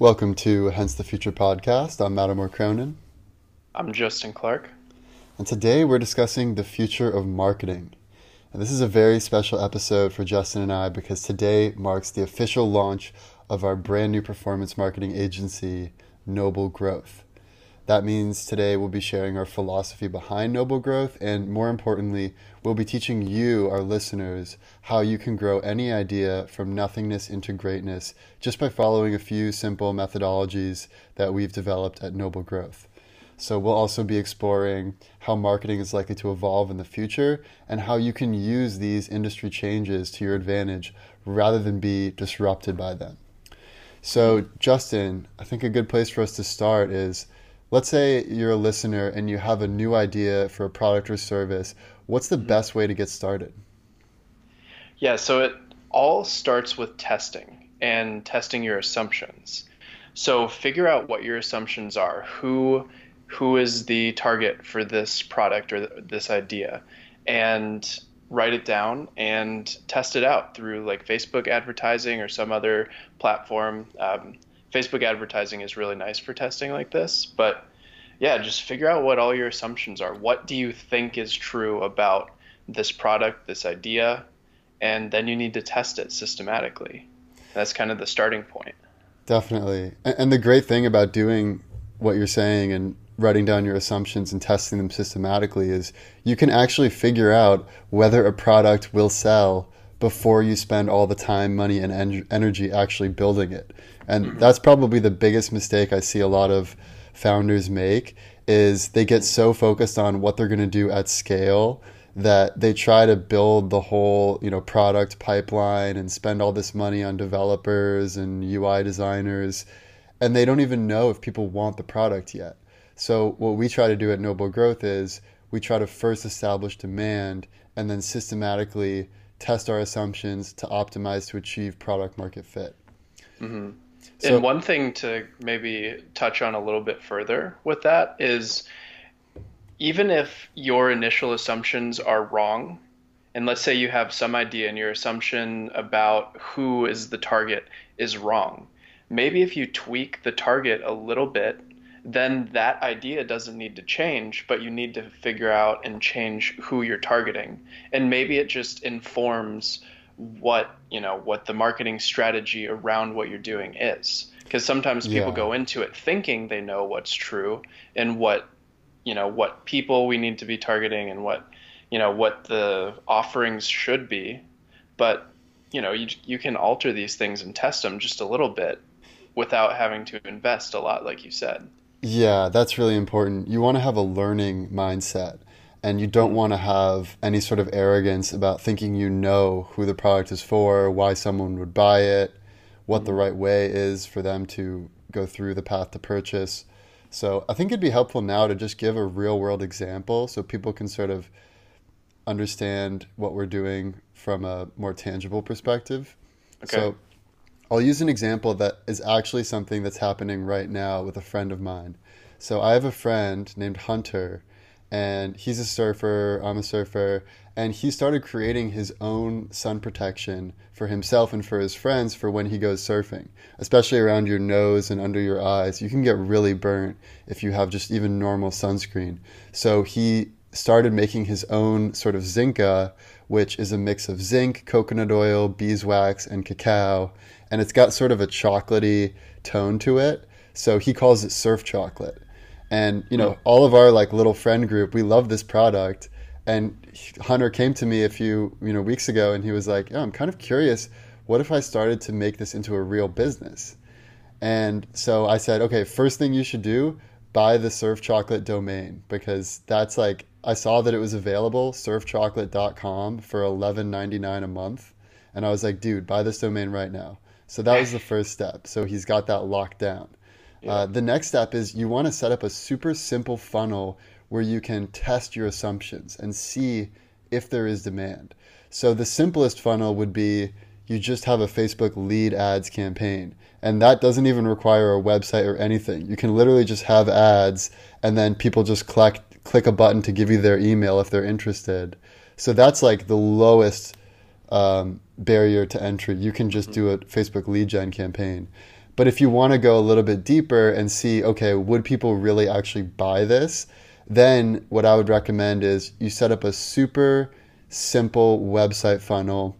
Welcome to Hence the Future podcast. I'm Mattimore Cronin. I'm Justin Clark. And today we're discussing the future of marketing. And this is a very special episode for Justin and I because today marks the official launch of our brand new performance marketing agency, Noble Growth. That means today we'll be sharing our philosophy behind Noble Growth, and more importantly, we'll be teaching you, our listeners, how you can grow any idea from nothingness into greatness just by following a few simple methodologies that we've developed at Noble Growth. So, we'll also be exploring how marketing is likely to evolve in the future and how you can use these industry changes to your advantage rather than be disrupted by them. So, Justin, I think a good place for us to start is let's say you're a listener and you have a new idea for a product or service. What's the mm-hmm. best way to get started? Yeah, so it all starts with testing and testing your assumptions. So figure out what your assumptions are. Who who is the target for this product or this idea and write it down and test it out through like Facebook advertising or some other platform. Um, Facebook advertising is really nice for testing like this, but yeah, just figure out what all your assumptions are. What do you think is true about this product, this idea, and then you need to test it systematically. That's kind of the starting point. Definitely. And the great thing about doing what you're saying and writing down your assumptions and testing them systematically is you can actually figure out whether a product will sell before you spend all the time, money, and en- energy actually building it. And mm-hmm. that's probably the biggest mistake I see a lot of founders make is they get so focused on what they're going to do at scale that they try to build the whole you know product pipeline and spend all this money on developers and UI designers and they don't even know if people want the product yet. So what we try to do at Noble Growth is we try to first establish demand and then systematically test our assumptions to optimize to achieve product market fit. Mm-hmm. So, and one thing to maybe touch on a little bit further with that is even if your initial assumptions are wrong, and let's say you have some idea and your assumption about who is the target is wrong, maybe if you tweak the target a little bit then that idea doesn't need to change, but you need to figure out and change who you're targeting. And maybe it just informs what, you know, what the marketing strategy around what you're doing is. Because sometimes people yeah. go into it thinking they know what's true and what, you know, what people we need to be targeting and what, you know, what the offerings should be. But, you know, you, you can alter these things and test them just a little bit without having to invest a lot, like you said. Yeah, that's really important. You want to have a learning mindset and you don't want to have any sort of arrogance about thinking you know who the product is for, why someone would buy it, what the mm-hmm. right way is for them to go through the path to purchase. So I think it'd be helpful now to just give a real world example so people can sort of understand what we're doing from a more tangible perspective. Okay. So I'll use an example that is actually something that's happening right now with a friend of mine. So I have a friend named Hunter, and he's a surfer, I'm a surfer, and he started creating his own sun protection for himself and for his friends for when he goes surfing, especially around your nose and under your eyes. You can get really burnt if you have just even normal sunscreen. So he started making his own sort of Zinka, which is a mix of zinc, coconut oil, beeswax, and cacao and it's got sort of a chocolatey tone to it. So he calls it surf chocolate. And you know, all of our like little friend group, we love this product. And Hunter came to me a few you know weeks ago, and he was like, "Oh, I'm kind of curious. What if I started to make this into a real business?" And so I said, "Okay, first thing you should do, buy the Surf Chocolate domain because that's like I saw that it was available, surfchocolate.com for $11.99 a month, and I was like, dude, buy this domain right now." So that was the first step. So he's got that locked down. Yeah. Uh, the next step is you want to set up a super simple funnel where you can test your assumptions and see if there is demand. So the simplest funnel would be you just have a Facebook lead ads campaign. And that doesn't even require a website or anything. You can literally just have ads and then people just click click a button to give you their email if they're interested. So that's like the lowest um, barrier to entry. You can just do a Facebook lead gen campaign. But if you want to go a little bit deeper and see, okay, would people really actually buy this? Then what I would recommend is you set up a super simple website funnel.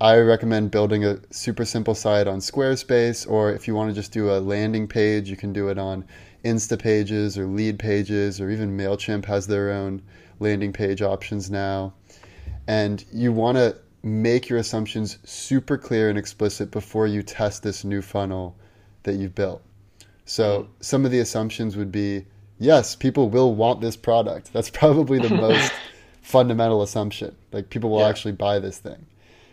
I recommend building a super simple site on Squarespace, or if you want to just do a landing page, you can do it on Instapages or Leadpages, or even MailChimp has their own landing page options now. And you want to make your assumptions super clear and explicit before you test this new funnel that you've built. So some of the assumptions would be yes, people will want this product. That's probably the most fundamental assumption. Like people will yeah. actually buy this thing.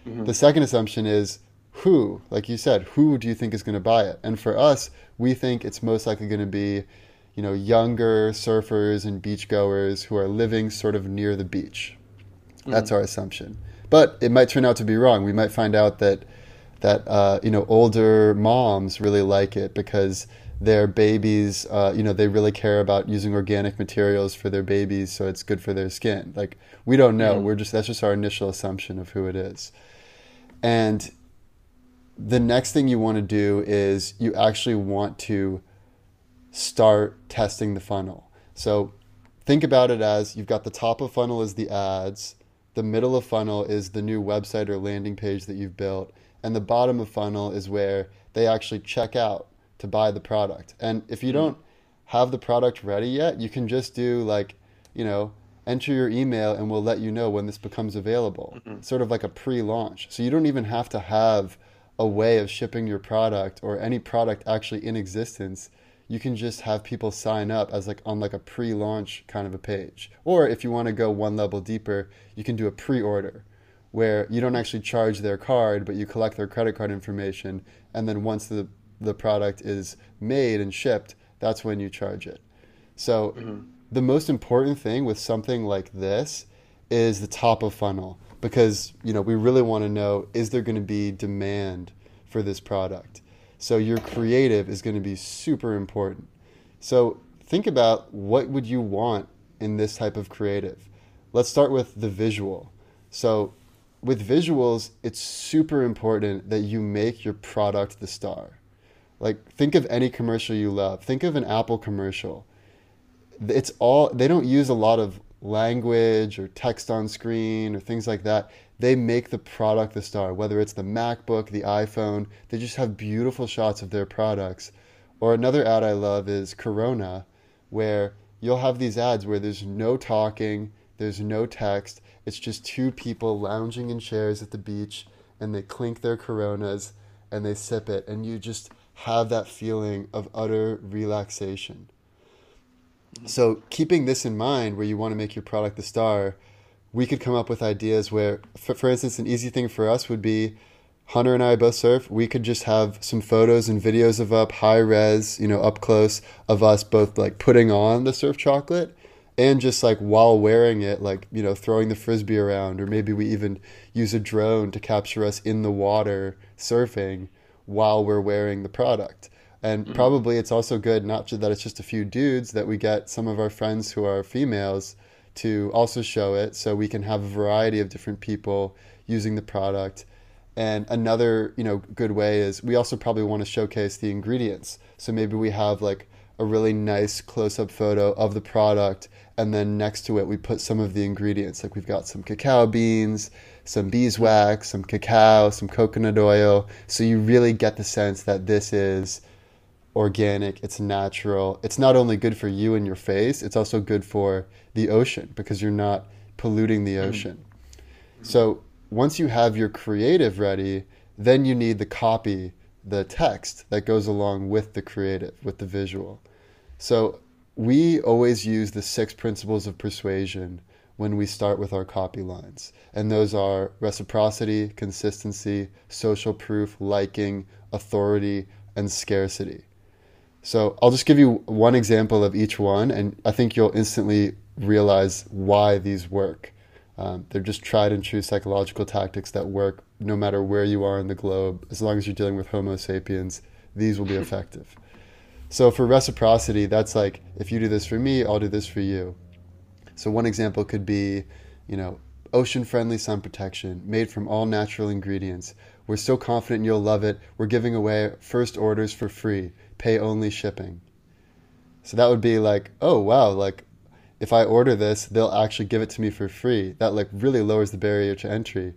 Mm-hmm. The second assumption is who, like you said, who do you think is going to buy it? And for us, we think it's most likely going to be, you know, younger surfers and beachgoers who are living sort of near the beach. That's mm-hmm. our assumption. But it might turn out to be wrong. We might find out that that uh, you know older moms really like it because their babies, uh, you know, they really care about using organic materials for their babies, so it's good for their skin. Like we don't know. Mm-hmm. We're just that's just our initial assumption of who it is. And the next thing you want to do is you actually want to start testing the funnel. So think about it as you've got the top of funnel is the ads, the middle of funnel is the new website or landing page that you've built, and the bottom of funnel is where they actually check out to buy the product. And if you don't have the product ready yet, you can just do like, you know, enter your email and we'll let you know when this becomes available. Mm-hmm. Sort of like a pre-launch. So you don't even have to have a way of shipping your product or any product actually in existence. You can just have people sign up as like on like a pre-launch kind of a page. Or if you want to go one level deeper, you can do a pre-order where you don't actually charge their card, but you collect their credit card information and then once the the product is made and shipped, that's when you charge it. So mm-hmm. the most important thing with something like this is the top of funnel because you know we really want to know is there going to be demand for this product. So your creative is going to be super important. So think about what would you want in this type of creative. Let's start with the visual. So with visuals, it's super important that you make your product the star. Like think of any commercial you love. Think of an Apple commercial. It's all they don't use a lot of language or text on screen or things like that. They make the product the star, whether it's the MacBook, the iPhone, they just have beautiful shots of their products. Or another ad I love is Corona, where you'll have these ads where there's no talking, there's no text, it's just two people lounging in chairs at the beach and they clink their Coronas and they sip it and you just have that feeling of utter relaxation. So, keeping this in mind, where you want to make your product the star, we could come up with ideas where, for, for instance, an easy thing for us would be Hunter and I both surf. We could just have some photos and videos of up high res, you know, up close of us both like putting on the surf chocolate and just like while wearing it, like, you know, throwing the frisbee around, or maybe we even use a drone to capture us in the water surfing while we're wearing the product. And mm-hmm. probably it's also good not just that it's just a few dudes that we get some of our friends who are females to also show it so we can have a variety of different people using the product. And another, you know, good way is we also probably want to showcase the ingredients. So maybe we have like a really nice close-up photo of the product and then next to it we put some of the ingredients like we've got some cacao beans some beeswax, some cacao, some coconut oil. So you really get the sense that this is organic, it's natural. It's not only good for you and your face, it's also good for the ocean because you're not polluting the mm-hmm. ocean. Mm-hmm. So once you have your creative ready, then you need the copy, the text that goes along with the creative, with the visual. So we always use the six principles of persuasion when we start with our copy lines. And those are reciprocity, consistency, social proof, liking, authority, and scarcity. So I'll just give you one example of each one, and I think you'll instantly realize why these work. Um, they're just tried and true psychological tactics that work no matter where you are in the globe. As long as you're dealing with Homo sapiens, these will be effective. So for reciprocity, that's like if you do this for me, I'll do this for you. So one example could be, you know, ocean friendly sun protection made from all natural ingredients. We're so confident you'll love it. We're giving away first orders for free, pay only shipping. So that would be like, oh wow, like if I order this, they'll actually give it to me for free. That like really lowers the barrier to entry.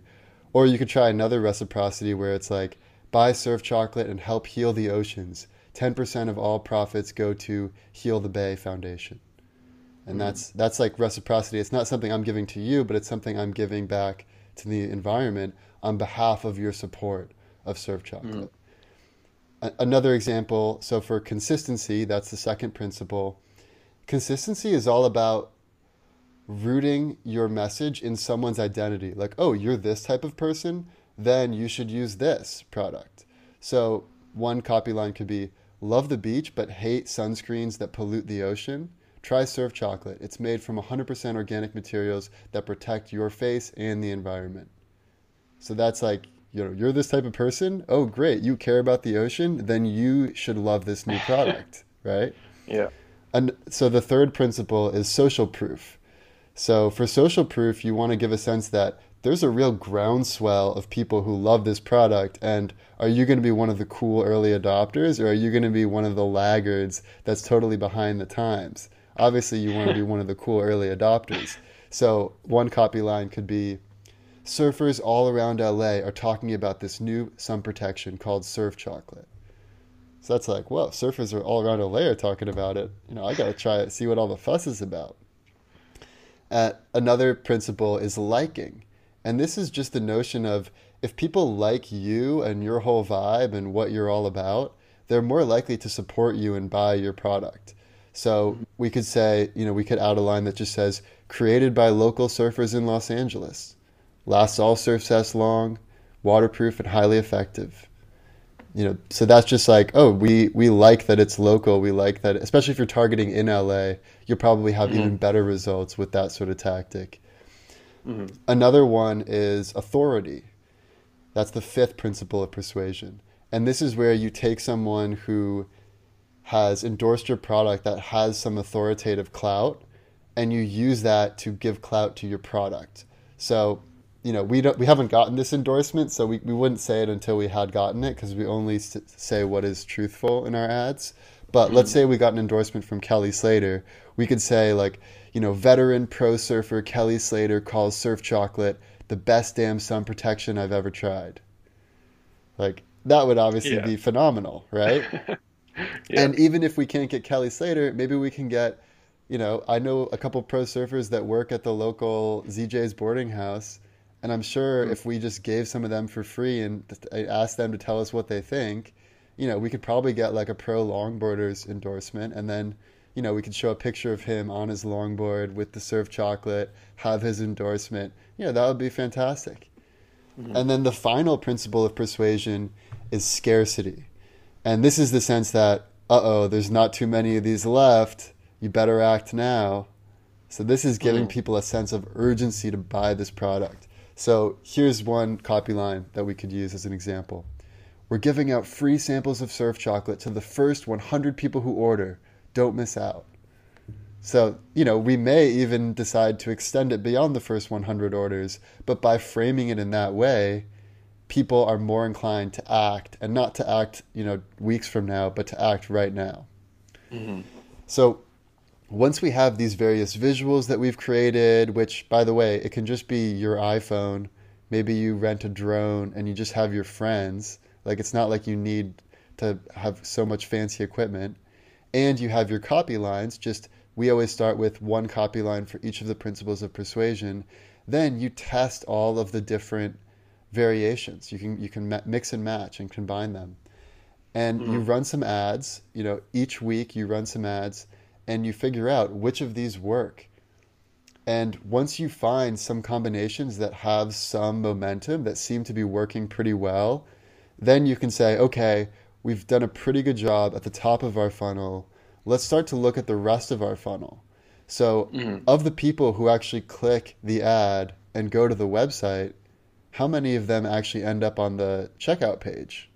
Or you could try another reciprocity where it's like, buy surf chocolate and help heal the oceans. 10% of all profits go to Heal the Bay Foundation. And mm that's that's like reciprocity. It's not something I'm giving to you, but it's something I'm giving back to the environment on behalf of your support of surf chocolate. mm another example, so for consistency, that's the second principle. Consistency is all about rooting your message in someone's identity. Like, oh, you're this type of person, then you should use this product. So one copy line could be love the beach but hate sunscreens that pollute the ocean. Try Surf Chocolate. It's made from 100% organic materials that protect your face and the environment. So that's like, you know, you're this type of person. Oh, great. You care about the ocean. Then you should love this new product, right? Yeah. And so the third principle is social proof. So for social proof, you want to give a sense that there's a real groundswell of people who love this product. And are you going to be one of the cool early adopters or are you going to be one of the laggards that's totally behind the times? Obviously, you want to be one of the cool early adopters. So one copy line could be surfers all around LA are talking about this new sun protection called Surf Chocolate. So that's like, well, surfers are all around LA are talking about it. You know, I got to try it, see what all the fuss is about. Uh, another principle is liking. And this is just the notion of if people like you and your whole vibe and what you're all about, they're more likely to support you and buy your product. So we could say, you know, we could add a line that just says, created by local surfers in Los Angeles, lasts all surf sets long, waterproof and highly effective. You know so that's just like oh we we like that it's local. We like that especially if you're targeting in la you'll probably have mm-hmm. even better results with that sort of tactic. Mm-hmm. another one is authority. That's the fifth principle of persuasion. And this is where you take someone who has endorsed your product that has some authoritative clout and you use that to give clout to your product. So you know, we don't, we haven't gotten this endorsement, so we, we wouldn't say it until we had gotten it because we only say what is truthful in our ads. But mm-hmm. let's say we got an endorsement from Kelly Slater, we could say like, you know, veteran pro surfer Kelly Slater calls Surf Chocolate the best damn sun protection I've ever tried. Like that would obviously yeah. be phenomenal, right? yeah. And even if we can't get Kelly Slater, maybe we can get, you know, I know a couple pro surfers that work at the local ZJ's boarding house and I'm sure mm-hmm. if we just gave some of them for free and asked them to tell us what they think, you know, we could probably get like a pro longboarders endorsement and then, you know, we could show a picture of him on his longboard with the surf chocolate, have his endorsement. You know, that would be fantastic. Mm-hmm. And then the final principle of persuasion is scarcity. And this is the sense that, uh oh, there's not too many of these left. You better act now. So this is giving mm-hmm. people a sense of urgency to buy this product. So here's one copy line that we could use as an example. We're giving out free samples of surf chocolate to the first 100 people who order. Don't miss out. So, you know, we may even decide to extend it beyond the first 100 orders, but by framing it in that way, people are more inclined to act and not to act, you know, weeks from now, but to act right now. Mm-hmm. So, once we have these various visuals that we've created, which, by the way, it can just be your iPhone. Maybe you rent a drone and you just have your friends. Like, it's not like you need to have so much fancy equipment. And you have your copy lines. Just, we always start with one copy line for each of the principles of persuasion. Then you test all of the different variations. You can, you can mix and match and combine them. And mm-hmm. you run some ads. You know, each week you run some ads and you figure out which of these work. And once you find some combinations that have some momentum that seem to be working pretty well, then you can say, okay, we've done a pretty good job at the top of our funnel. Let's start to look at the rest of our funnel. So, mm-hmm. of the people who actually click the ad and go to the website, how many of them actually end up on the checkout page?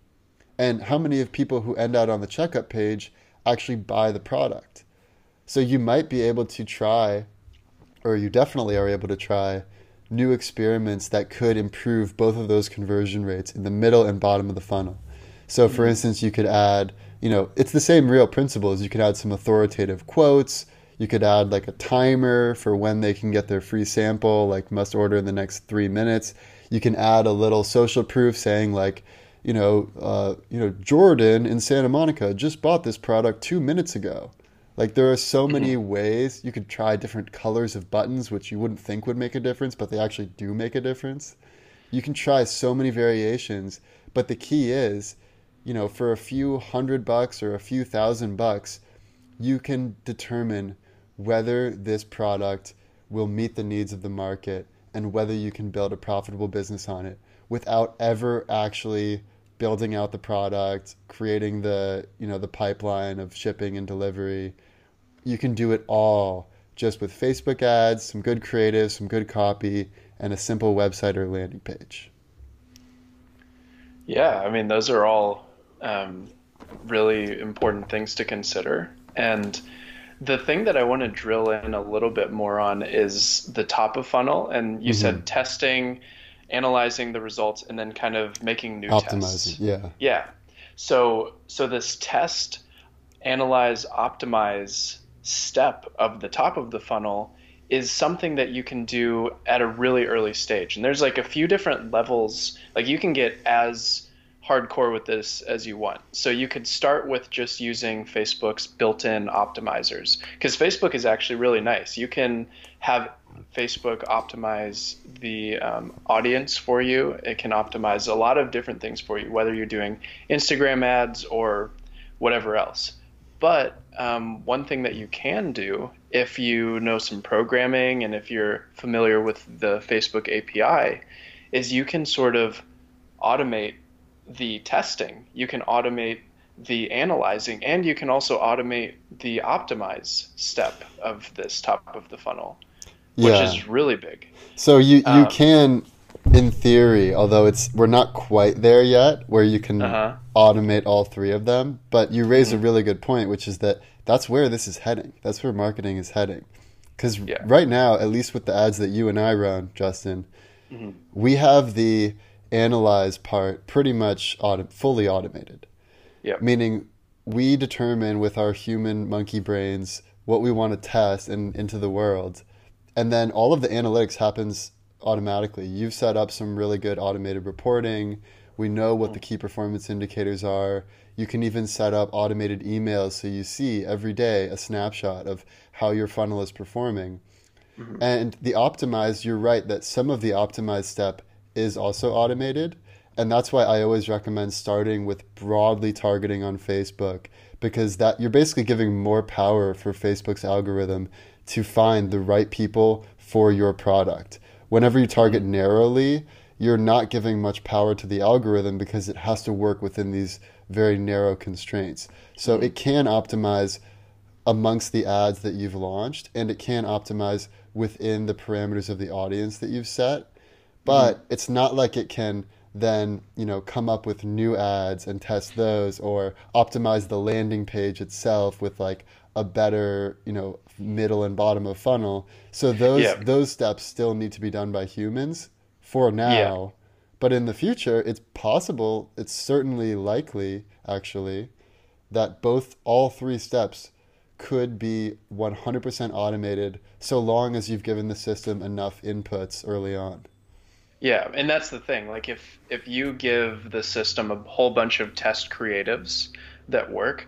And how many of people who end out on the checkout page actually buy the product? So you might be able to try, or you definitely are able to try, new experiments that could improve both of those conversion rates in the middle and bottom of the funnel. So, for mm-hmm. instance, you could add, you know, it's the same real principles. You could add some authoritative quotes. You could add like a timer for when they can get their free sample, like must order in the next three minutes. You can add a little social proof saying like, you know, uh, you know, Jordan in Santa Monica just bought this product two minutes ago. Like there are so mm-hmm. many ways you could try different colors of buttons, which you wouldn't think would make a difference, but they actually do make a difference. You can try so many variations, but the key is, you know, for a few hundred bucks or a few thousand bucks, you can determine whether this product will meet the needs of the market and whether you can build a profitable business on it without ever actually building out the product, creating the, you know, the pipeline of shipping and delivery. You can do it all just with Facebook ads, some good creative, some good copy, and a simple website or landing page. Yeah, I mean, those are all um, really important things to consider. And the thing that I want to drill in a little bit more on is the top of funnel. And you mm-hmm. said testing, analyzing the results, and then kind of making new Optimizing, tests. Yeah. Yeah. So so this test, analyze, optimize step of the top of the funnel is something that you can do at a really early stage. And there's like a few different levels. Like you can get as hardcore with this as you want. So you could start with just using Facebook's built-in optimizers because Facebook is actually really nice. You can have Facebook optimize the um, audience for you. It can optimize a lot of different things for you, whether you're doing Instagram ads or whatever else. But um, one thing that you can do if you know some programming and if you're familiar with the Facebook API is you can sort of automate the testing, you can automate the analyzing, and you can also automate the optimize step of this top of the funnel, which is really big. So you you um, can, in theory, although it's we're not quite there yet, where you can uh-huh. automate all three of them. But you raise mm-hmm. a really good point, which is that that's where this is heading. That's where marketing is heading. Because yeah. right now, at least with the ads that you and I run, Justin, mm-hmm. we have the analyze part pretty much auto- fully automated. Yeah. Meaning we determine with our human monkey brains what we want to test and into the world. And then all of the analytics happens automatically. You've set up some really good automated reporting. We know what the key performance indicators are. You can even set up automated emails so you see every day a snapshot of how your funnel is performing. Mm-hmm. And the optimized, you're right that some of the optimized step is also automated. And that's why I always recommend starting with broadly targeting on Facebook because that you're basically giving more power for Facebook's algorithm to find the right people for your product. Whenever you target narrowly, you're not giving much power to the algorithm because it has to work within these very narrow constraints. So mm-hmm. it can optimize amongst the ads that you've launched and it can optimize within the parameters of the audience that you've set but mm-hmm. it's not like it can then you know come up with new ads and test those or optimize the landing page itself with like a better you know middle and bottom of funnel so those yeah. those steps still need to be done by humans for now yeah. but in the future it's possible it's certainly likely actually that both all three steps could be 100% automated so long as you've given the system enough inputs early on yeah, and that's the thing. Like if if you give the system a whole bunch of test creatives that work,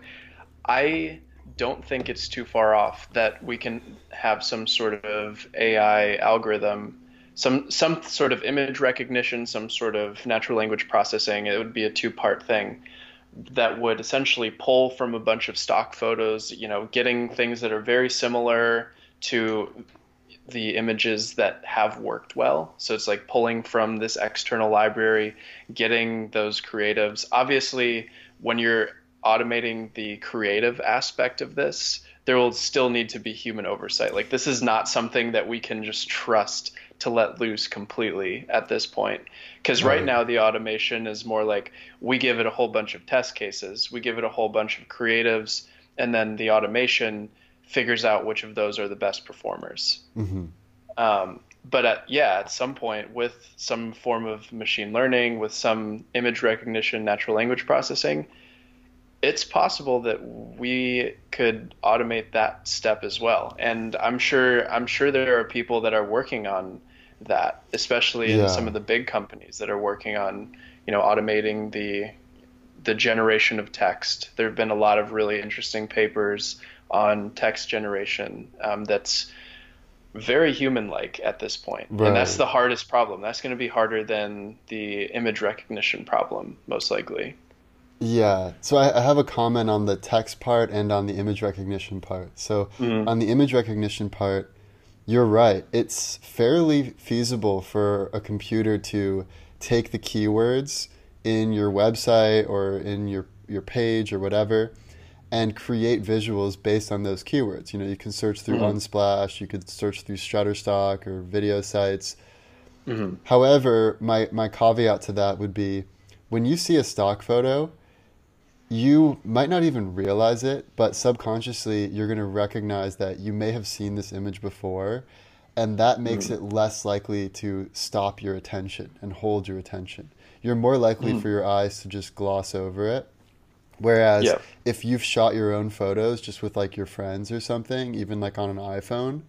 I don't think it's too far off that we can have some sort of AI algorithm, some some sort of image recognition, some sort of natural language processing. It would be a two-part thing that would essentially pull from a bunch of stock photos, you know, getting things that are very similar to the images that have worked well. So it's like pulling from this external library, getting those creatives. Obviously, when you're automating the creative aspect of this, there will still need to be human oversight. Like this is not something that we can just trust to let loose completely at this point. Because right. right now the automation is more like we give it a whole bunch of test cases, we give it a whole bunch of creatives, and then the automation figures out which of those are the best performers. Mm-hmm. Um, but at, yeah, at some point, with some form of machine learning, with some image recognition, natural language processing, it's possible that we could automate that step as well. And I'm sure I'm sure there are people that are working on that, especially in some of the big companies that are working on, you know, automating the the generation of text. There have been a lot of really interesting papers on text generation um, that's very human like at this point. Right. And that's the hardest problem. That's going to be harder than the image recognition problem, most likely. Yeah. So I, I, have a comment on the text part and on the image recognition part. So mm-hmm. on the image recognition part, you're right. It's fairly feasible for a computer to take the keywords in your website or in your your page or whatever and create visuals based on those keywords. You know, you can search through mm-hmm. Unsplash, you could search through Shutterstock or video sites. Mm-hmm. However, my, my caveat to that would be when you see a stock photo, you might not even realize it, but subconsciously you're going to recognize that you may have seen this image before, and that makes mm. it less likely to stop your attention and hold your attention. You're more likely mm. for your eyes to just gloss over it. Whereas yeah. if you've shot your own photos just with like your friends or something, even like on an iPhone,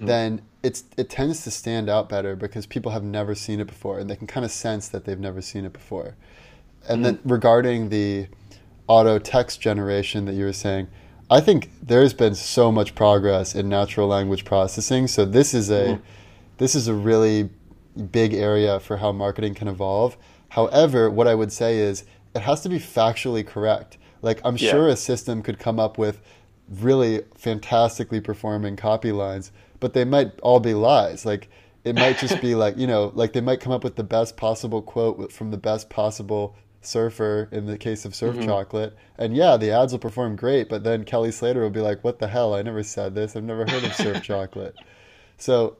mm. then it's it tends to stand out better because people have never seen it before and they can kind of sense that they've never seen it before. And then mm-hmm. regarding the auto text generation that you were saying, I think there's been so much progress in natural language processing. So this is a mm. this is a really big area for how marketing can evolve. However, what I would say is it has to be factually correct. Like I'm yeah. sure a system could come up with really fantastically performing copy lines, but they might all be lies. Like it might just be like, you know, like they might come up with the best possible quote from the best possible surfer in the case of surf mm-hmm. chocolate and yeah the ads will perform great but then kelly slater will be like what the hell i never said this i've never heard of surf chocolate so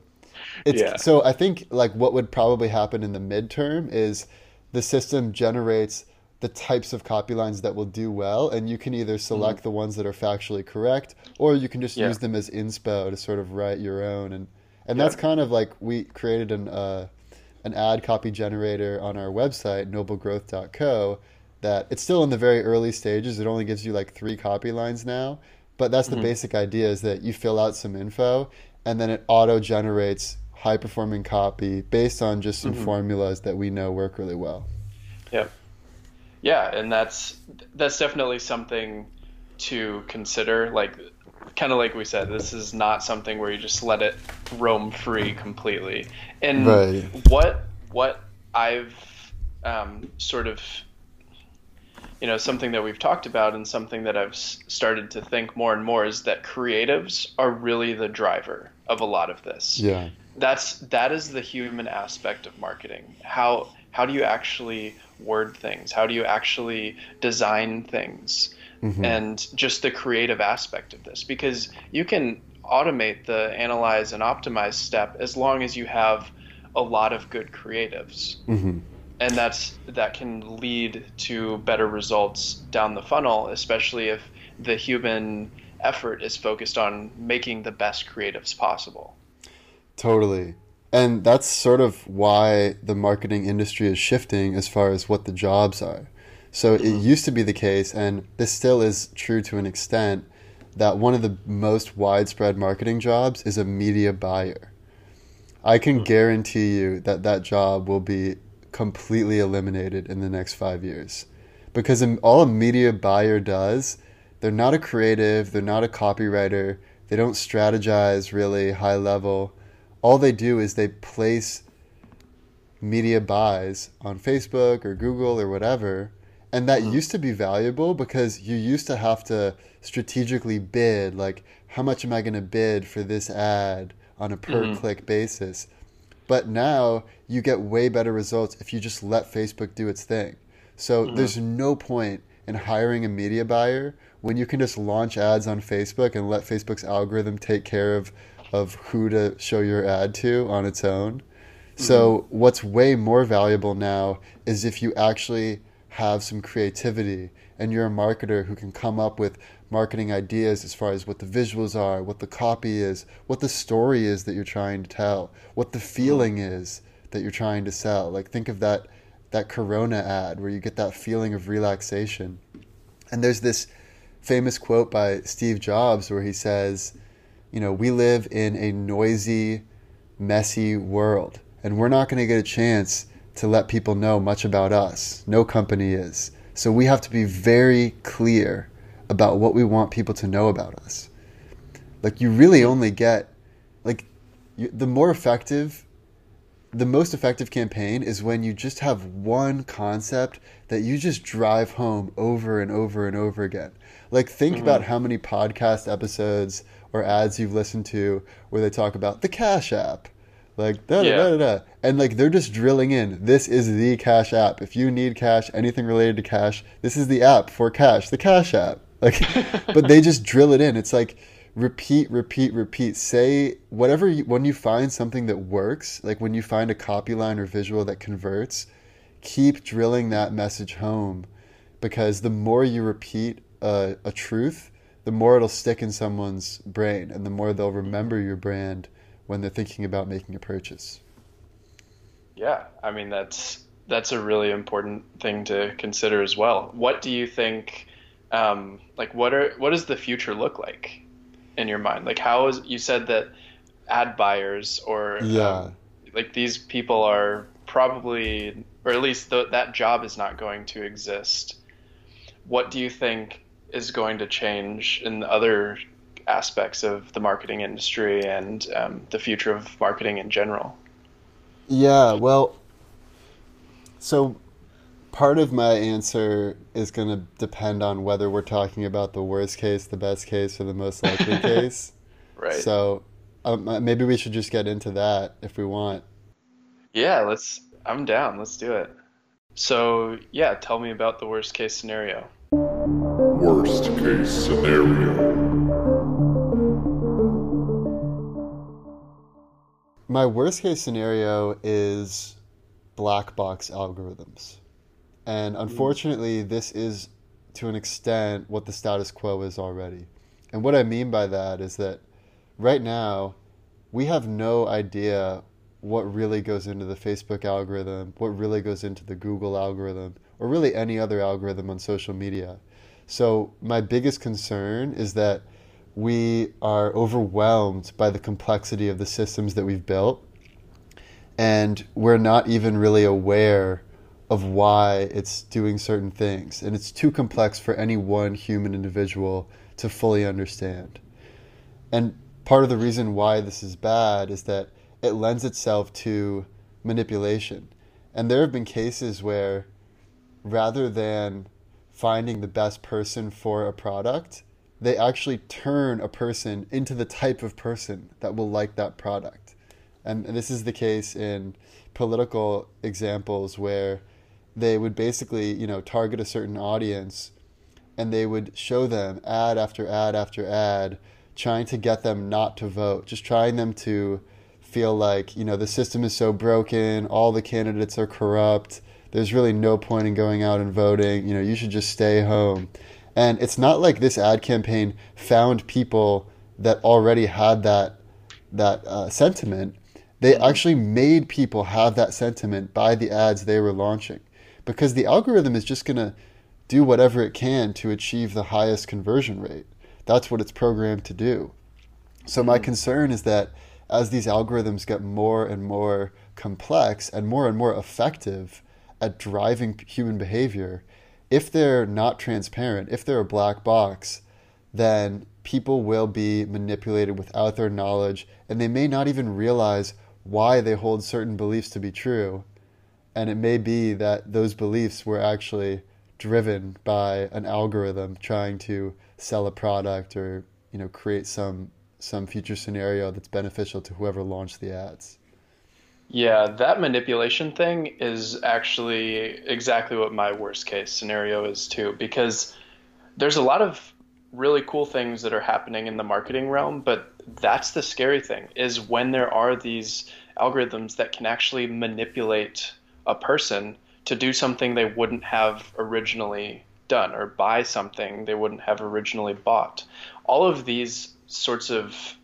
it's yeah. so i think like what would probably happen in the midterm is the system generates the types of copy lines that will do well and you can either select mm-hmm. the ones that are factually correct or you can just yeah. use them as inspo to sort of write your own and and yeah. that's kind of like we created an uh, an ad copy generator on our website, noblegrowth.co, that it's still in the very early stages. It only gives you like three copy lines now. But that's the mm-hmm. basic idea is that you fill out some info and then it auto generates high performing copy based on just some mm-hmm. formulas that we know work really well. Yeah. Yeah, and that's that's definitely something to consider. Like kind of like we said, this is not something where you just let it roam free completely. And right. what what I've um, sort of you know something that we've talked about and something that I've started to think more and more is that creatives are really the driver of a lot of this. Yeah. That's that is the human aspect of marketing. How how do you actually word things? How do you actually design things? Mm-hmm. and just the creative aspect of this because you can automate the analyze and optimize step as long as you have a lot of good creatives mm-hmm. and that's that can lead to better results down the funnel especially if the human effort is focused on making the best creatives possible totally and that's sort of why the marketing industry is shifting as far as what the jobs are so it mm-hmm. used to be the case, and this still is true to an extent, that one of the most widespread marketing jobs is a media buyer. I can mm-hmm. guarantee you that that job will be completely eliminated in the next five years. Because all a media buyer does, they're not a creative, they're not a copywriter, they don't strategize really high level. All they do is they place media buys on Facebook or Google or whatever and that mm-hmm. used to be valuable because you used to have to strategically bid like how much am i going to bid for this ad on a per mm-hmm. click basis but now you get way better results if you just let facebook do its thing so mm-hmm. there's no point in hiring a media buyer when you can just launch ads on facebook and let facebook's algorithm take care of of who to show your ad to on its own so mm-hmm. what's way more valuable now is if you actually have some creativity and you're a marketer who can come up with marketing ideas as far as what the visuals are, what the copy is, what the story is that you're trying to tell, what the feeling is that you're trying to sell. Like think of that that Corona ad where you get that feeling of relaxation. And there's this famous quote by Steve Jobs where he says, you know, we live in a noisy, messy world, and we're not going to get a chance to let people know much about us. No company is. So we have to be very clear about what we want people to know about us. Like you really only get like you, the more effective the most effective campaign is when you just have one concept that you just drive home over and over and over again. Like think mm-hmm. about how many podcast episodes or ads you've listened to where they talk about the Cash App. Like da da da da, and like they're just drilling in. This is the Cash App. If you need cash, anything related to cash, this is the app for cash, the Cash App. Like, but they just drill it in. It's like repeat, repeat, repeat. Say whatever you, when you find something that works, like when you find a copy line or visual that converts, keep drilling that message home because the more you repeat a, a truth, the more it'll stick in someone's brain and the more they'll remember your brand when they're thinking about making a purchase. Yeah, I mean that's that's a really important thing to consider as well. What do you think um, like what are what does the future look like in your mind? Like how is you said that ad buyers or yeah, um, like these people are probably or at least the, that job is not going to exist. What do you think is going to change in the other aspects of the marketing industry and um, the future of marketing in general? Yeah, well, so part of my answer is going to depend on whether we're talking about the worst case, the best case, or the most likely case. Right. So um, uh, maybe we should just get into that if we want. Yeah, let's. I'm down. Let's do it. So yeah, tell me about the worst case scenario. Worst case scenario. My worst case scenario is black box algorithms. And hmm. unfortunately, this is to an extent what the status quo is already. And what I mean by that is that right now, we have no idea what really goes into the Facebook algorithm, what really goes into the Google algorithm, or really any other algorithm on social media. So, my biggest concern is that we are overwhelmed by the complexity of the systems that we've built, and we're not even really aware of why it's doing certain things. And it's too complex for any one human individual to fully understand. And part of the reason why this is bad is that it lends itself to manipulation. And there have been cases where rather than finding the best person for a product, they actually turn a person into the type of person that will like that product. And, this is the case in political examples where they would basically, you know, target a certain audience and they would show them ad after ad after ad trying to get them not to vote, just trying them to feel like, you know, the system is so broken, all the candidates are corrupt, there's really no point in going out and voting, you know, you should just stay home. And it's not like this ad campaign found people that already had that that uh, sentiment. They actually made people have that sentiment by the ads they were launching because the algorithm is just going to do whatever it can to achieve the highest conversion rate. That's what it's programmed to do. So, my hmm. concern is that as these algorithms get more and more complex and more and more effective at driving human behavior, if they're not transparent, if they're a black box, then people will be manipulated without their knowledge and they may not even realize why they hold certain beliefs to be true and it may be that those beliefs were actually driven by an algorithm trying to sell a product or you know create some some future scenario that's beneficial to whoever launched the ads. Yeah, that manipulation thing is actually exactly what my worst case scenario is too because there's a lot of really cool things that are happening in the marketing realm, but that's the scary thing is when there are these algorithms that can actually manipulate a person to do something they wouldn't have originally done or buy something they wouldn't have originally bought. All of these sorts of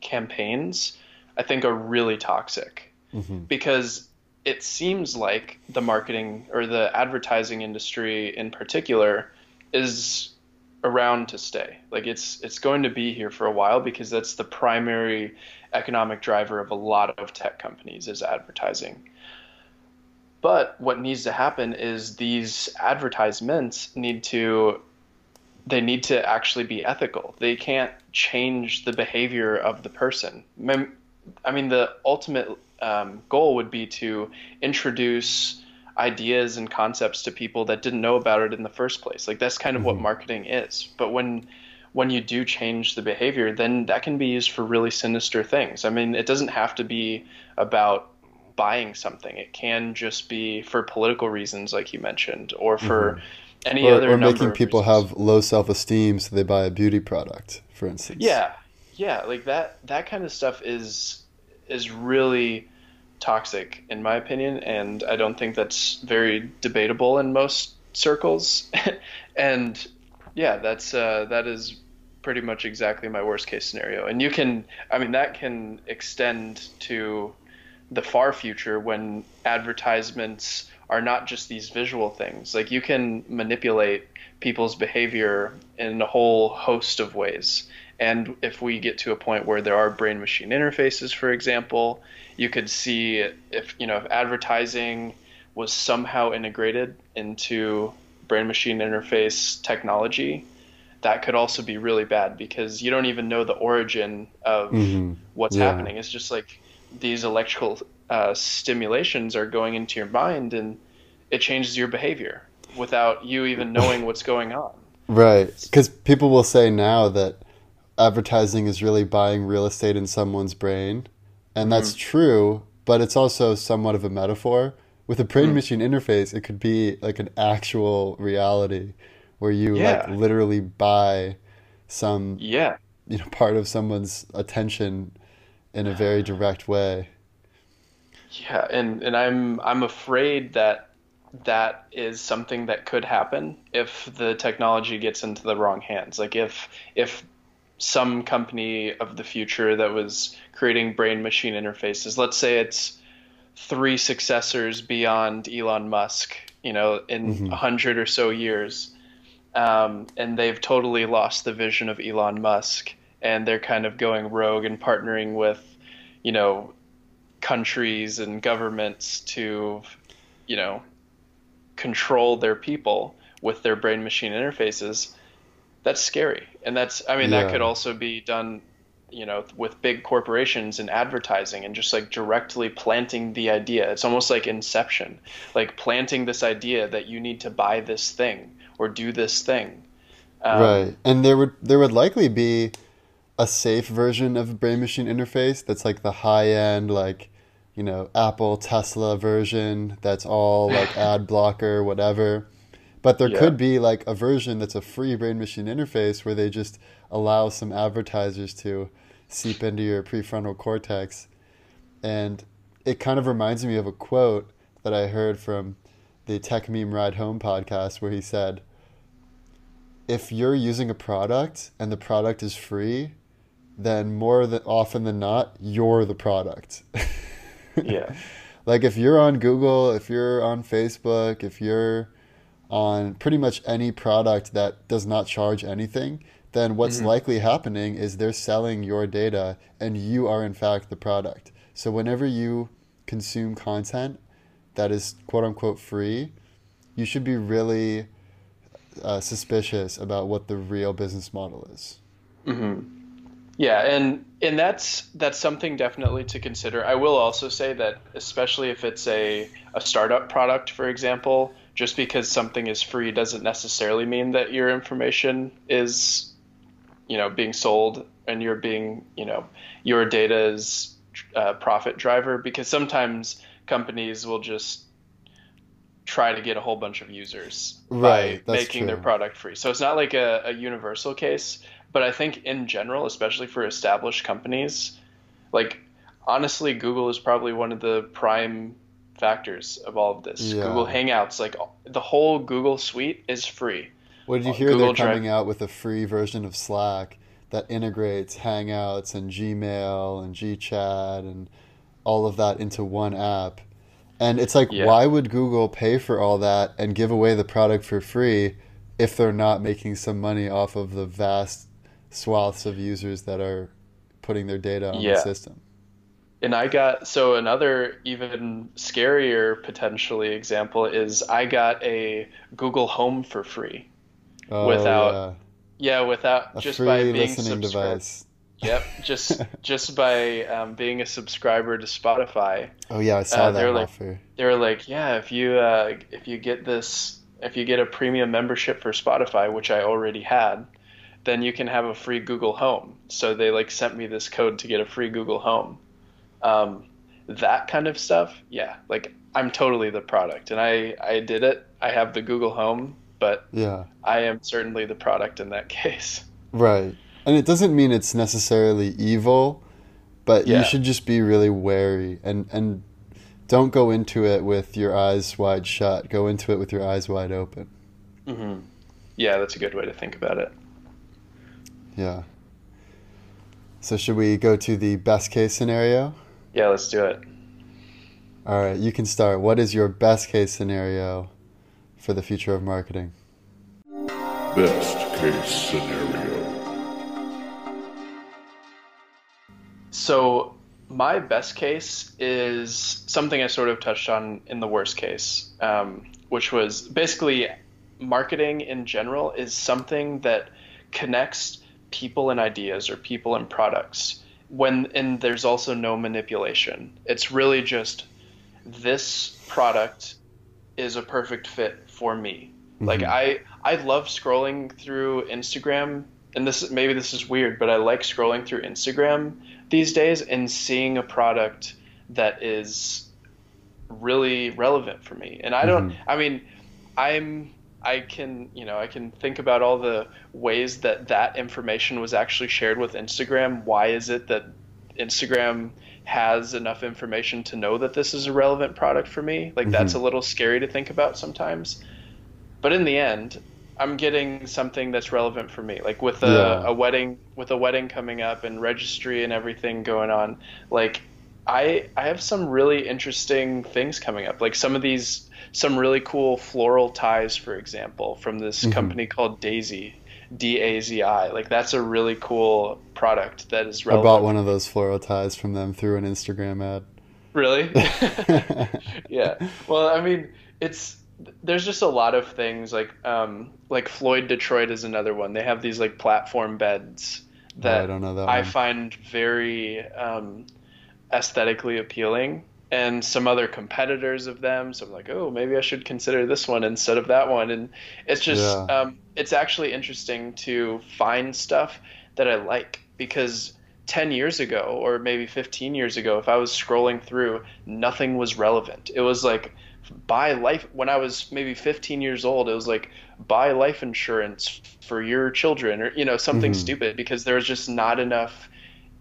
campaigns, I think, are really toxic mm-hmm. because it seems like the marketing or the advertising industry in particular is around to stay. Like it's it's going to be here for a while because that's the primary economic driver of a lot of tech companies is advertising. But what needs to happen is these advertisements need to they need to actually be ethical. They can't change the behavior of the person. I mean, the ultimate um, goal would be to introduce ideas and concepts to people that didn't know about it in the first place. Like that's kind of mm-hmm. what marketing is. But when when you do change the behavior, then that can be used for really sinister things. I mean, it doesn't have to be about buying something. It can just be for political reasons, like you mentioned, or for mm-hmm. any or, other. Or making people reasons. have low self esteem, so they buy a beauty product, for instance. Yeah, yeah, like that. That kind of stuff is is really toxic in my opinion, and I don't think that's very debatable in most circles. and yeah, that's uh, that is pretty much exactly my worst case scenario. And you can, I mean, that can extend to the far future when advertisements are not just these visual things. Like you can manipulate people's behavior in a whole host of ways. And if we get to a point where there are brain machine interfaces, for example, you could see if you know if advertising was somehow integrated into brain machine interface technology, that could also be really bad because you don't even know the origin of mm-hmm. what's yeah. happening. It's just like these electrical uh, stimulations are going into your mind and it changes your behavior without you even knowing what's going on. Right. Because people will say now that advertising is really buying real estate in someone's brain. And that's mm. true, but it's also somewhat of a metaphor. With a brain mm. machine interface, it could be like an actual reality where you yeah. like literally buy some yeah you know part of someone's attention in a very direct way. Yeah, and and I'm I'm afraid that that is something that could happen if the technology gets into the wrong hands. Like if if some company of the future that was creating brain machine interfaces, let's say it's three successors beyond Elon Musk, you know, in a mm-hmm. hundred or so years, um, and they've totally lost the vision of Elon Musk, and they're kind of going rogue and partnering with, you know, countries and governments to, you know, control their people with their brain machine interfaces, that's scary. And that's, I mean, yeah. that could also be done, you know, with big corporations and advertising and just like directly planting the idea. It's almost like inception, like planting this idea that you need to buy this thing or do this thing. Um, right. And there would, there would likely be, a safe version of a brain machine interface that's like the high end like you know apple tesla version that's all like ad blocker whatever but there yeah. could be like a version that's a free brain machine interface where they just allow some advertisers to seep into your prefrontal cortex and it kind of reminds me of a quote that i heard from the Techmeme ride home podcast where he said if you're using a product and the product is free then more than often than not, you're the product. yeah. Like if you're on Google, if you're on Facebook, if you're on pretty much any product that does not charge anything, then what's mm-hmm. likely happening is they're selling your data and you are in fact the product. So whenever you consume content that is quote unquote free, you should be really uh, suspicious about what the real business model is. Mm-hmm. Yeah, and and that's that's something definitely to consider. I will also say that especially if it's a a startup product, for example, just because something is free doesn't necessarily mean that your information is you know being sold and you're being you know your data is a uh, profit driver because sometimes companies will just try to get a whole bunch of users right, by making true. their product free. So it's not like a, a universal case, but I think in general, especially for established companies, like honestly, Google is probably one of the prime factors of all of this. Yeah. Google Hangouts, like the whole Google suite is free. What did you uh, hear? Google they're coming Drive. out with a free version of Slack that integrates Hangouts and Gmail and GChat and all of that into one app. And it's like, yeah. why would Google pay for all that and give away the product for free if they're not making some money off of the vast swaths of users that are putting their data on yeah. the system? And I got so another even scarier potentially example is I got a Google Home for free oh, without yeah yeah, without a just by being subscribed. Yep, just just by um, being a subscriber to Spotify. Oh yeah, I saw uh, that like, offer. They were like, yeah, if you uh, if you get this, if you get a premium membership for Spotify, which I already had, then you can have a free Google Home. So they like sent me this code to get a free Google Home. Um, that kind of stuff, yeah, like I'm totally the product, and I I did it. I have the Google Home but yeah, I am certainly the product in that case. Right. And it doesn't mean it's necessarily evil, but yeah. you should just be really wary and and don't go into it with your eyes wide shut. Go into it with your eyes wide open. Mm-hmm. Yeah, that's a good way to think about it. Yeah. So should we go to the best case scenario? Yeah, let's do it. All right, you can start. What is your best case scenario for the future of marketing? Best case scenario. So, my best case is something I sort of touched on in the worst case, um, which was basically marketing in general is something that connects people and ideas or people and products when and there's also no manipulation it's really just this product is a perfect fit for me. Mm-hmm. Like I I love scrolling through Instagram and this maybe this is weird, but I like scrolling through Instagram these days and seeing a product that is really relevant for me. And I don't mm-hmm. I mean I'm I can, you know, I can think about all the ways that that information was actually shared with Instagram. Why is it that Instagram has enough information to know that this is a relevant product for me. Like mm-hmm. that's a little scary to think about sometimes. But in the end, I'm getting something that's relevant for me. Like with a, yeah. a wedding with a wedding coming up and registry and everything going on, like I I have some really interesting things coming up. Like some of these some really cool floral ties, for example, from this mm-hmm. company called Daisy, D A Z I. Like that's a really cool product that is relevant. I bought one of those floral ties from them through an Instagram ad. Really? yeah. Well, I mean, it's there's just a lot of things like um, like Floyd Detroit is another one. They have these like platform beds that, oh, I, don't know that I find very um, aesthetically appealing and some other competitors of them. So I'm like, oh, maybe I should consider this one instead of that one. And it's just, yeah. um, it's actually interesting to find stuff that I like because 10 years ago or maybe 15 years ago, if I was scrolling through, nothing was relevant. It was like, buy life when I was maybe 15 years old, it was like buy life insurance for your children or, you know, something mm-hmm. stupid because there was just not enough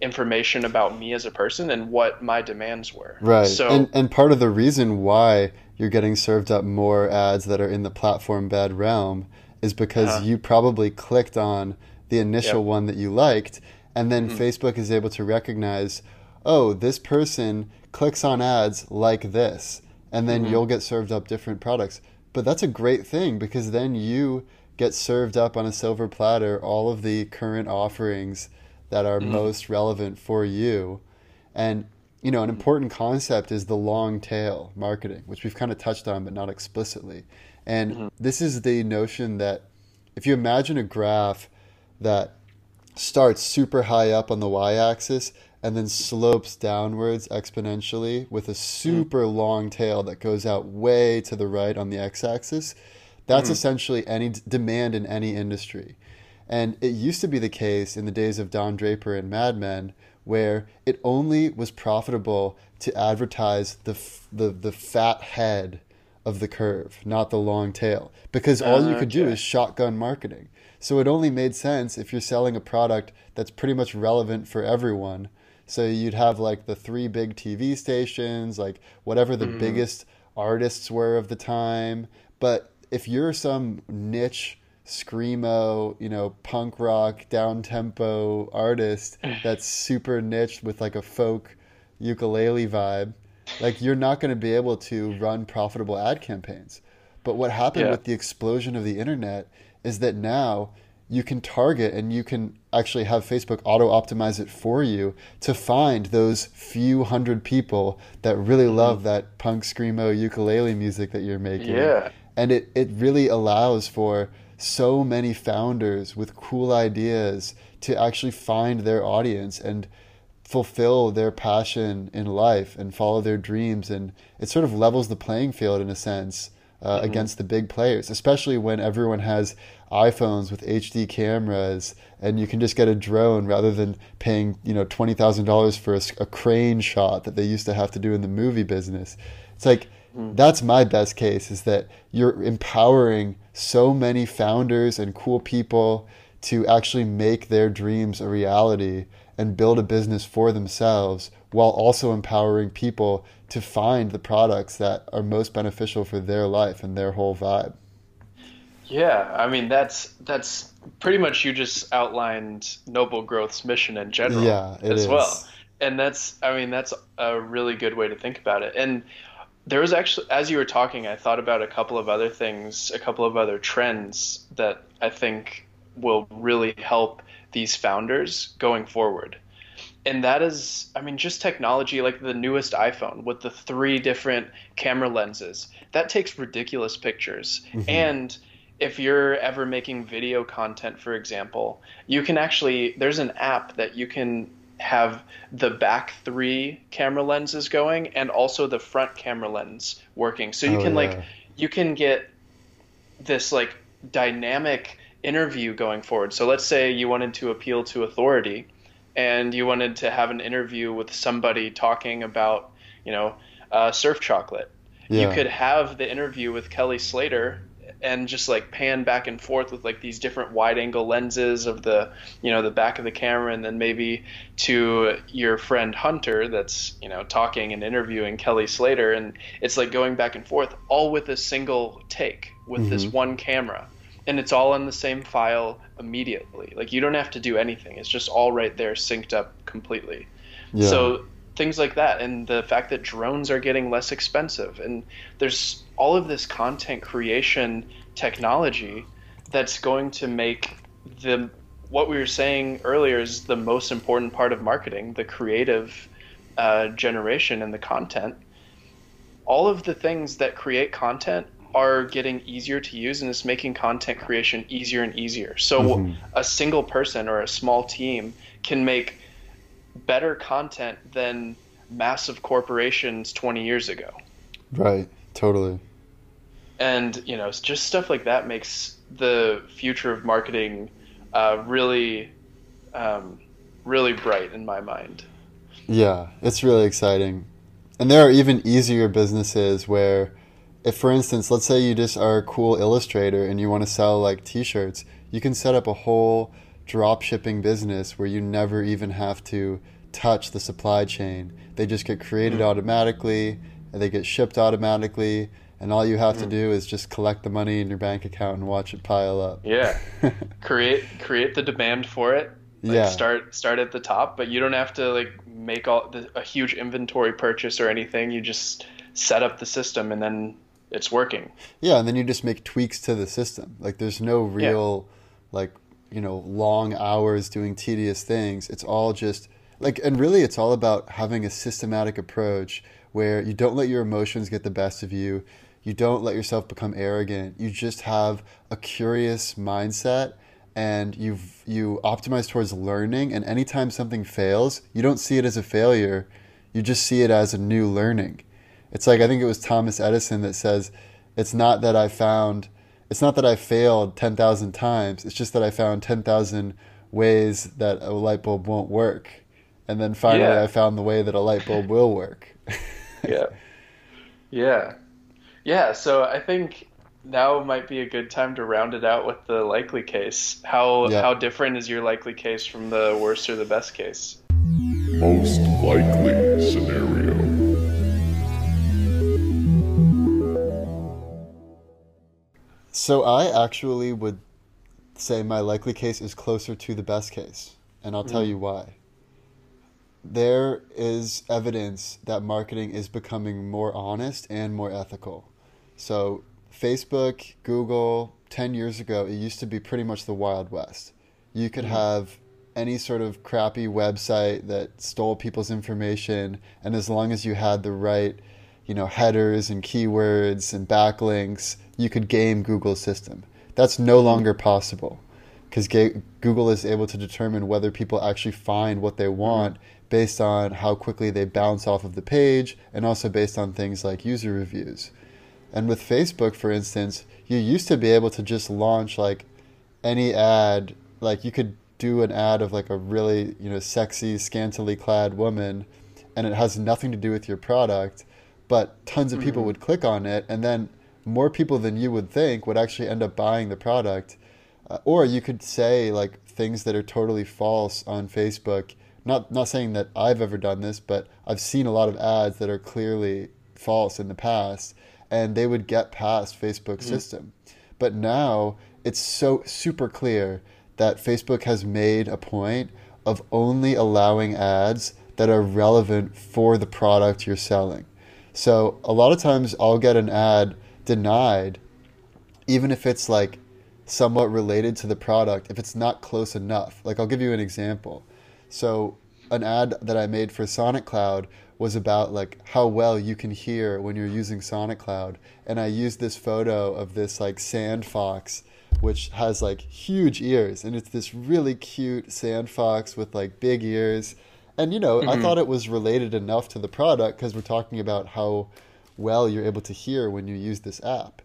information about me as a person and what my demands were. Right. So and and part of the reason why you're getting served up more ads that are in the platform bad realm is because uh-huh. you probably clicked on the initial yep. one that you liked and then mm-hmm. Facebook is able to recognize, "Oh, this person clicks on ads like this." And then mm-hmm. you'll get served up different products. But that's a great thing because then you get served up on a silver platter all of the current offerings that are mm-hmm. most relevant for you. And you know, an important concept is the long tail marketing, which we've kind of touched on but not explicitly. And mm-hmm. this is the notion that if you imagine a graph that starts super high up on the y axis and then slopes downwards exponentially with a super mm-hmm. long tail that goes out way to the right on the x axis, that's mm-hmm. essentially any d- demand in any industry. And it used to be the case in the days of Don Draper and Mad Men where it only was profitable to advertise the, f- the, the fat head of the curve, not the long tail, because all you could okay. do is shotgun marketing. So it only made sense if you're selling a product that's pretty much relevant for everyone. So you'd have like the three big TV stations, like whatever the mm. biggest artists were of the time. But if you're some niche screamo, you know, punk rock, down tempo artist that's super niche with like a folk ukulele vibe, like you're not going to be able to run profitable ad campaigns. But what happened yeah. with the explosion of the internet is that now you can target and you can actually have Facebook auto optimize it for you to find those few hundred people that really mm-hmm. love that punk screamo ukulele music that you're making. Yeah. And it, it really allows for so many founders with cool ideas to actually find their audience and fulfill their passion in life and follow their dreams and it sort of levels the playing field in a sense uh, mm-hmm. against the big players especially when everyone has iPhones with HD cameras and you can just get a drone rather than paying you know $20,000 for a, a crane shot that they used to have to do in the movie business it's like that's my best case is that you're empowering so many founders and cool people to actually make their dreams a reality and build a business for themselves while also empowering people to find the products that are most beneficial for their life and their whole vibe. Yeah, I mean that's that's pretty much you just outlined Noble Growth's mission in general yeah, as is. well. And that's I mean that's a really good way to think about it. And there was actually as you were talking i thought about a couple of other things a couple of other trends that i think will really help these founders going forward. And that is i mean just technology like the newest iphone with the three different camera lenses. That takes ridiculous pictures. Mm-hmm. and if you're ever making video content for example you can actually there's an app that you can have the back three camera lenses going and also the front camera lens working. So you oh, can yeah. like you can get this like dynamic interview going forward. So let's say you wanted to appeal to authority and you wanted to have an interview with somebody talking about, you know, uh, surf chocolate. Yeah. You could have the interview with Kelly Slater and just like pan back and forth with like these different wide angle lenses of the you know the back of the camera and then maybe to your friend Hunter that's you know talking and interviewing Kelly Slater. And it's like going back and forth all with a single take with mm-hmm. this one camera. And it's all in the same file immediately. Like you don't have to do anything. It's just all right there synced up completely. Yeah. so things like that and the fact that drones are getting less expensive and there's all of this content creation technology that's going to make the what we were saying earlier is the most important part of marketing the creative uh, generation and the content all of the things that create content are getting easier to use and it's making content creation easier and easier so mm-hmm. a single person or a small team can make better content than massive corporations 20 years ago. Right, totally. And, you know, just stuff like that makes the future of marketing uh, really, um, really bright in my mind. Yeah, it's really exciting. And there are even easier businesses where, if for instance, let's say you just are a cool illustrator and you want to sell like t shirts, you can set up a whole drop shipping business where you never even have to touch the supply chain. They just get created mm. automatically and they get shipped automatically and all you have mm. to do is just collect the money in your bank account and watch it pile up. Yeah. create create the demand for it. Like yeah. start start at the top, but you don't have to like make all the, a huge inventory purchase or anything. You just set up the system and then it's working. Yeah, and then you just make tweaks to the system. Like there's no real yeah. like you know long hours doing tedious things. It's all just like and really it's all about having a systematic approach where you don't let your emotions get the best of you. You don't let yourself become arrogant. You just have a curious mindset and you you optimize towards learning. And anytime something fails you don't see it as a failure. You just see it as a new learning. It's like i think it was thomas edison that says it's not that i found it's not that I failed 10,000 times. It's just that I found 10,000 ways that a light bulb won't work. And then finally yeah. I found the way that a light bulb will work. yeah. Yeah. Yeah. So I think now might be a good time to round it out with the likely case. How, yeah. how different is your likely case from the worst or the best case? Most likely scenario. So I actually would say my likely case is closer to the best case, and I'll tell mm. you why. There is evidence that marketing is becoming more honest and more ethical. So, Facebook, Google, 10 years ago, it used to be pretty much the Wild West. You could mm. have any sort of crappy website that stole people's information, and as long as you had the right, you know, headers and keywords and backlinks, you could game Google's system. That's no longer possible because Google is able to determine whether people actually find what they want based on how quickly they bounce off of the page and also based on things like user reviews. And with Facebook, for instance, you used to be able to just launch like any ad, like you could do an ad of like a really, you know, sexy, scantily clad woman and it has nothing to do with your product, but tons of people mm-hmm. would click on it and then more people than you would think would actually end up buying the product. Uh, or you could say like things that are totally false on Facebook. Not not saying that I've ever done this, but I've seen a lot of ads that are clearly false in the past and they would get past Facebook's mm-hmm. system. But now it's so super clear that Facebook has made a point of only allowing ads that are relevant for the product you're selling. So a lot of times I'll get an ad denied, even if it's like somewhat related to the product, if it's not close enough. Like I'll give you an example. So an ad that I made for Sonic Cloud was about like how well you can hear when you're using Sonic Cloud. And I used this photo of this like sand fox which has like huge ears and it's this really cute sand fox with like big ears. And you know, mm-hmm. I thought it was related enough to the product because we're talking about how well you're able to hear when you use this app.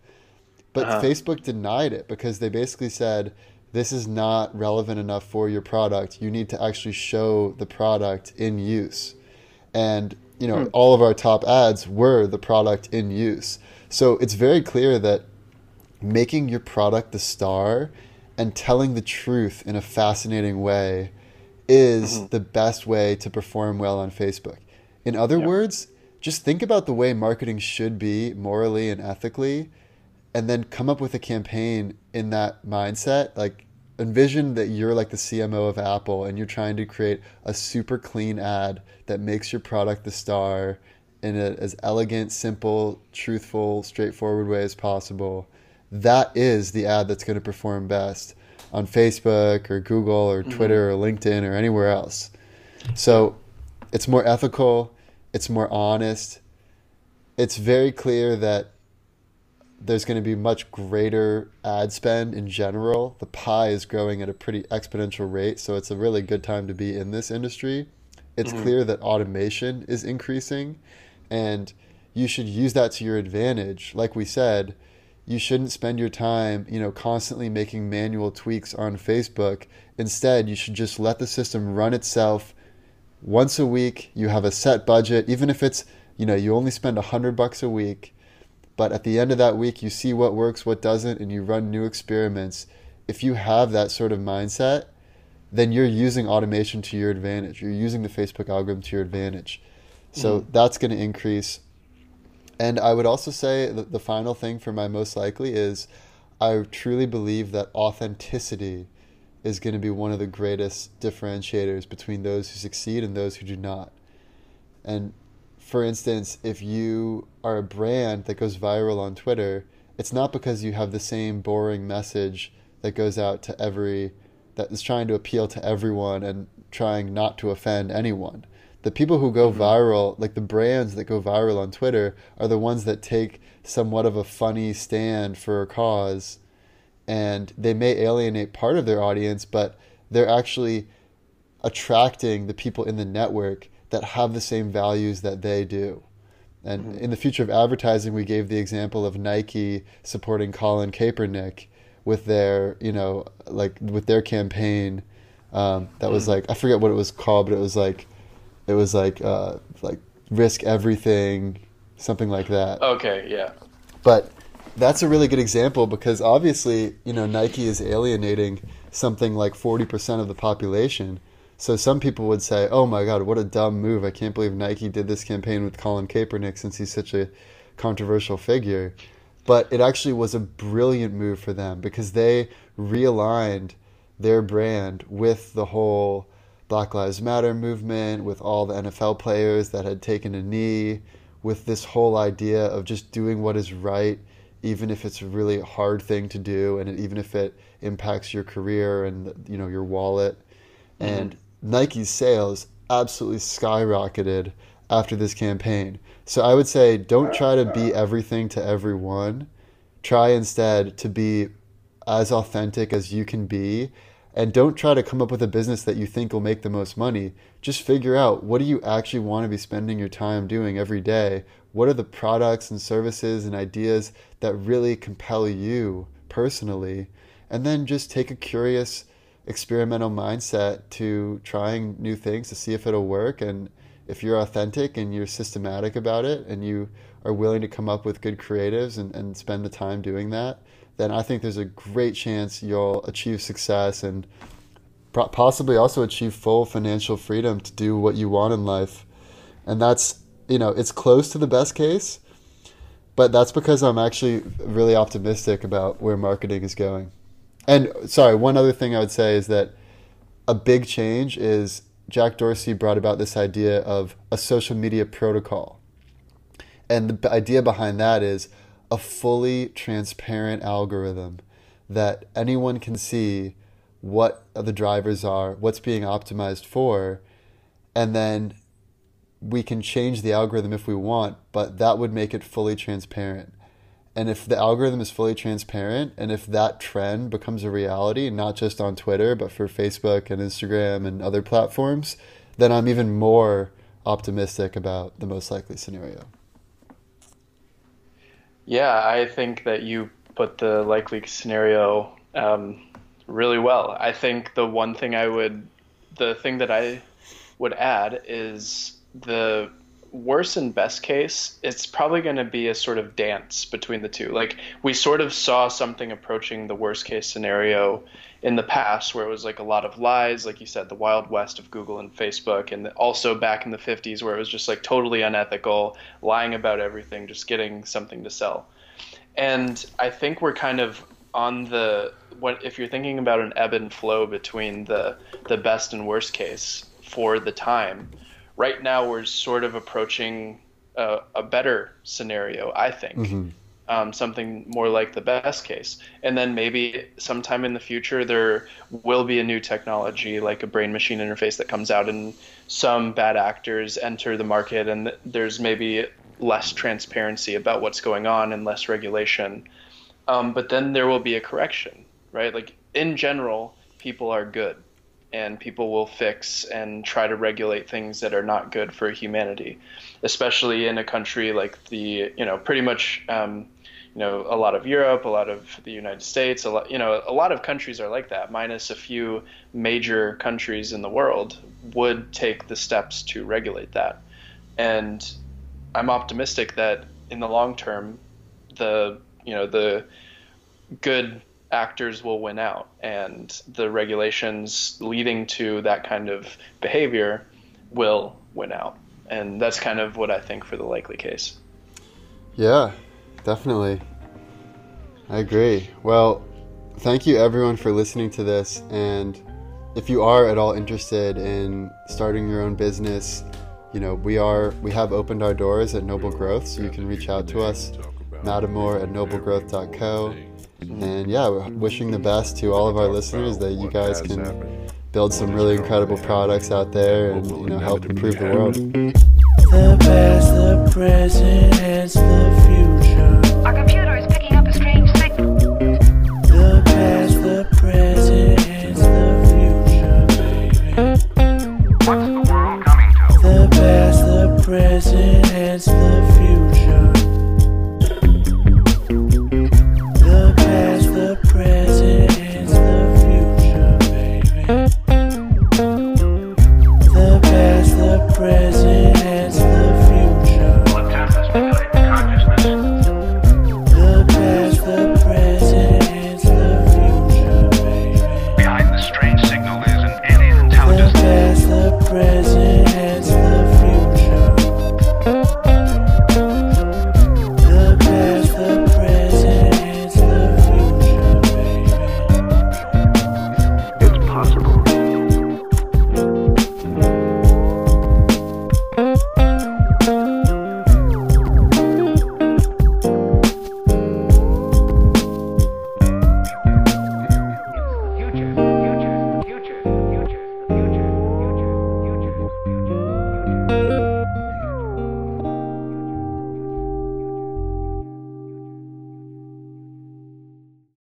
But uh-huh. Facebook denied it because they basically said this is not relevant enough for your product. You need to actually show the product in use. And you know, hmm. all of our top ads were the product in use. So it's very clear that making your product the star and telling the truth in a fascinating way is mm-hmm. the best way to perform well on Facebook. In other yep. words, just think about the way marketing should be morally and ethically and then come up with a campaign in that mindset like envision that you're like the CMO of Apple and you're trying to create a super clean ad that makes your product the star in a, as elegant, simple, truthful, straightforward way as possible. That is the ad that's going to perform best on Facebook or Google or mm-hmm. Twitter mm-hmm. or LinkedIn or anywhere else. So it's more ethical, it's more honest. It's very clear that there's going to be much greater ad spend in general. The pie is growing at a pretty exponential rate, so it's a really good time to be in this industry. It's mm-hmm. clear that automation is increasing, and you should use that to your advantage. Like we said, you shouldn't spend your time, you know, constantly making manual tweaks on Facebook. Instead, you should just let the system run itself. Once a week, you have a set budget, even if it's, you know, you only spend a hundred bucks a week but at the end of that week, you see what works, what doesn't, and you run new experiments. If you have that sort of mindset, then you're using automation to your advantage. You're using the Facebook algorithm to your advantage. So mm that's going to increase. And I would also say that the final thing for my most likely is I truly believe that authenticity is going to be one of the greatest differentiators between those who succeed and those who do not. And for instance, if you are a brand that goes viral on Twitter, it's not because you have the same boring message that goes out to every that is trying to appeal to everyone and trying not to offend anyone. The people who go mm-hmm. viral, like the brands that go viral on Twitter, are the ones that take somewhat of a funny stand for a cause and they may alienate part of their audience, but they're actually attracting the people in the network that have the same values that they do. And mm-hmm. in the future of advertising, we gave the example of Nike supporting Colin Kaepernick with their, you know, like with their campaign. Um, that was mm-hmm. like I forget what it was called, but it was like, it was like uh, like risk everything, something like that. Okay, yeah. But that's a really good example because obviously, you know, Nike is alienating something like forty percent of the population so some people would say, "Oh my God, what a dumb move! I can't believe Nike did this campaign with Colin Kaepernick since he's such a controversial figure." but it actually was a brilliant move for them because they realigned their brand with the whole Black Lives Matter movement, with all the NFL players that had taken a knee, with this whole idea of just doing what is right, even if it's a really hard thing to do, and even if it impacts your career and you know your wallet. Mm-hmm. And Nike's sales absolutely skyrocketed after this campaign. So I would say don't try to be everything to everyone. Try instead to be as authentic as you can be and don't try to come up with a business that you think will make the most money. Just figure out what do you actually want to be spending your time doing every day? What are the products and services and ideas that really compel you personally? And then just take a curious experimental mindset to trying new things to see if it'll work and if you're authentic and you're systematic about it and you are willing to come up with good creatives and, and spend the time doing that, then I think there's a great chance you'll achieve success and possibly also achieve full financial freedom to do what you want in life. And that's, you know, it's close to the best case, but that's because I'm actually really optimistic about where marketing is going. And sorry, one other thing I would say is that a big change is Jack Dorsey brought about this idea of a social media protocol. And the idea behind that is a fully transparent algorithm that anyone can see what the drivers are, what's being optimized for, and then we can change the algorithm if we want, but that would make it fully transparent. And if the algorithm is fully transparent, and if that trend becomes a reality, not just on Twitter, but for Facebook and Instagram and other platforms, then I'm even more optimistic about the most likely scenario. Yeah, I think that you put the likely scenario um, really well. I think the one thing I would, the thing that I would add is the worst and best case, it's probably going to be a sort of dance between the two. Like we sort of saw something approaching the worst case scenario in the past where it was like a lot of lies, like you said, the wild west of Google and Facebook, and also back in the 50s where it was just like totally unethical, lying about everything, just getting something to sell. And I think we're kind of on the what if you're thinking about an ebb and flow between the the best and worst case for the time right now we're sort of approaching a, a better scenario, I think. Mm-hmm. Um, something more like the best case. And then maybe sometime in the future, there will be a new technology like a brain machine interface that comes out, and some bad actors enter the market, and there's maybe less transparency about what's going on and less regulation. Um, but then there will be a correction, right? Like in general, people are good and people will fix and try to regulate things that are not good for humanity, especially in a country like the, you know, pretty much, um, you know, a lot of Europe, a lot of the United States, a lot, you know, a lot of countries are like that, minus a few major countries in the world would take the steps to regulate that. And I'm optimistic that in the long term, the, you know, the good actors will win out, and the regulations leading to that kind of behavior will win out. And that's kind of what I think for the likely case. Yeah, definitely. I agree. Well, thank you everyone for listening to this. And if you are at all interested in starting your own business, you know, we are we have opened our doors at Noble Growth, so you can reach out to us, Mattimore at noblegrowth.co. And yeah, we're wishing the best to all of our listeners that you guys can build some really incredible products out there and you know help improve the world. The past, the present, and the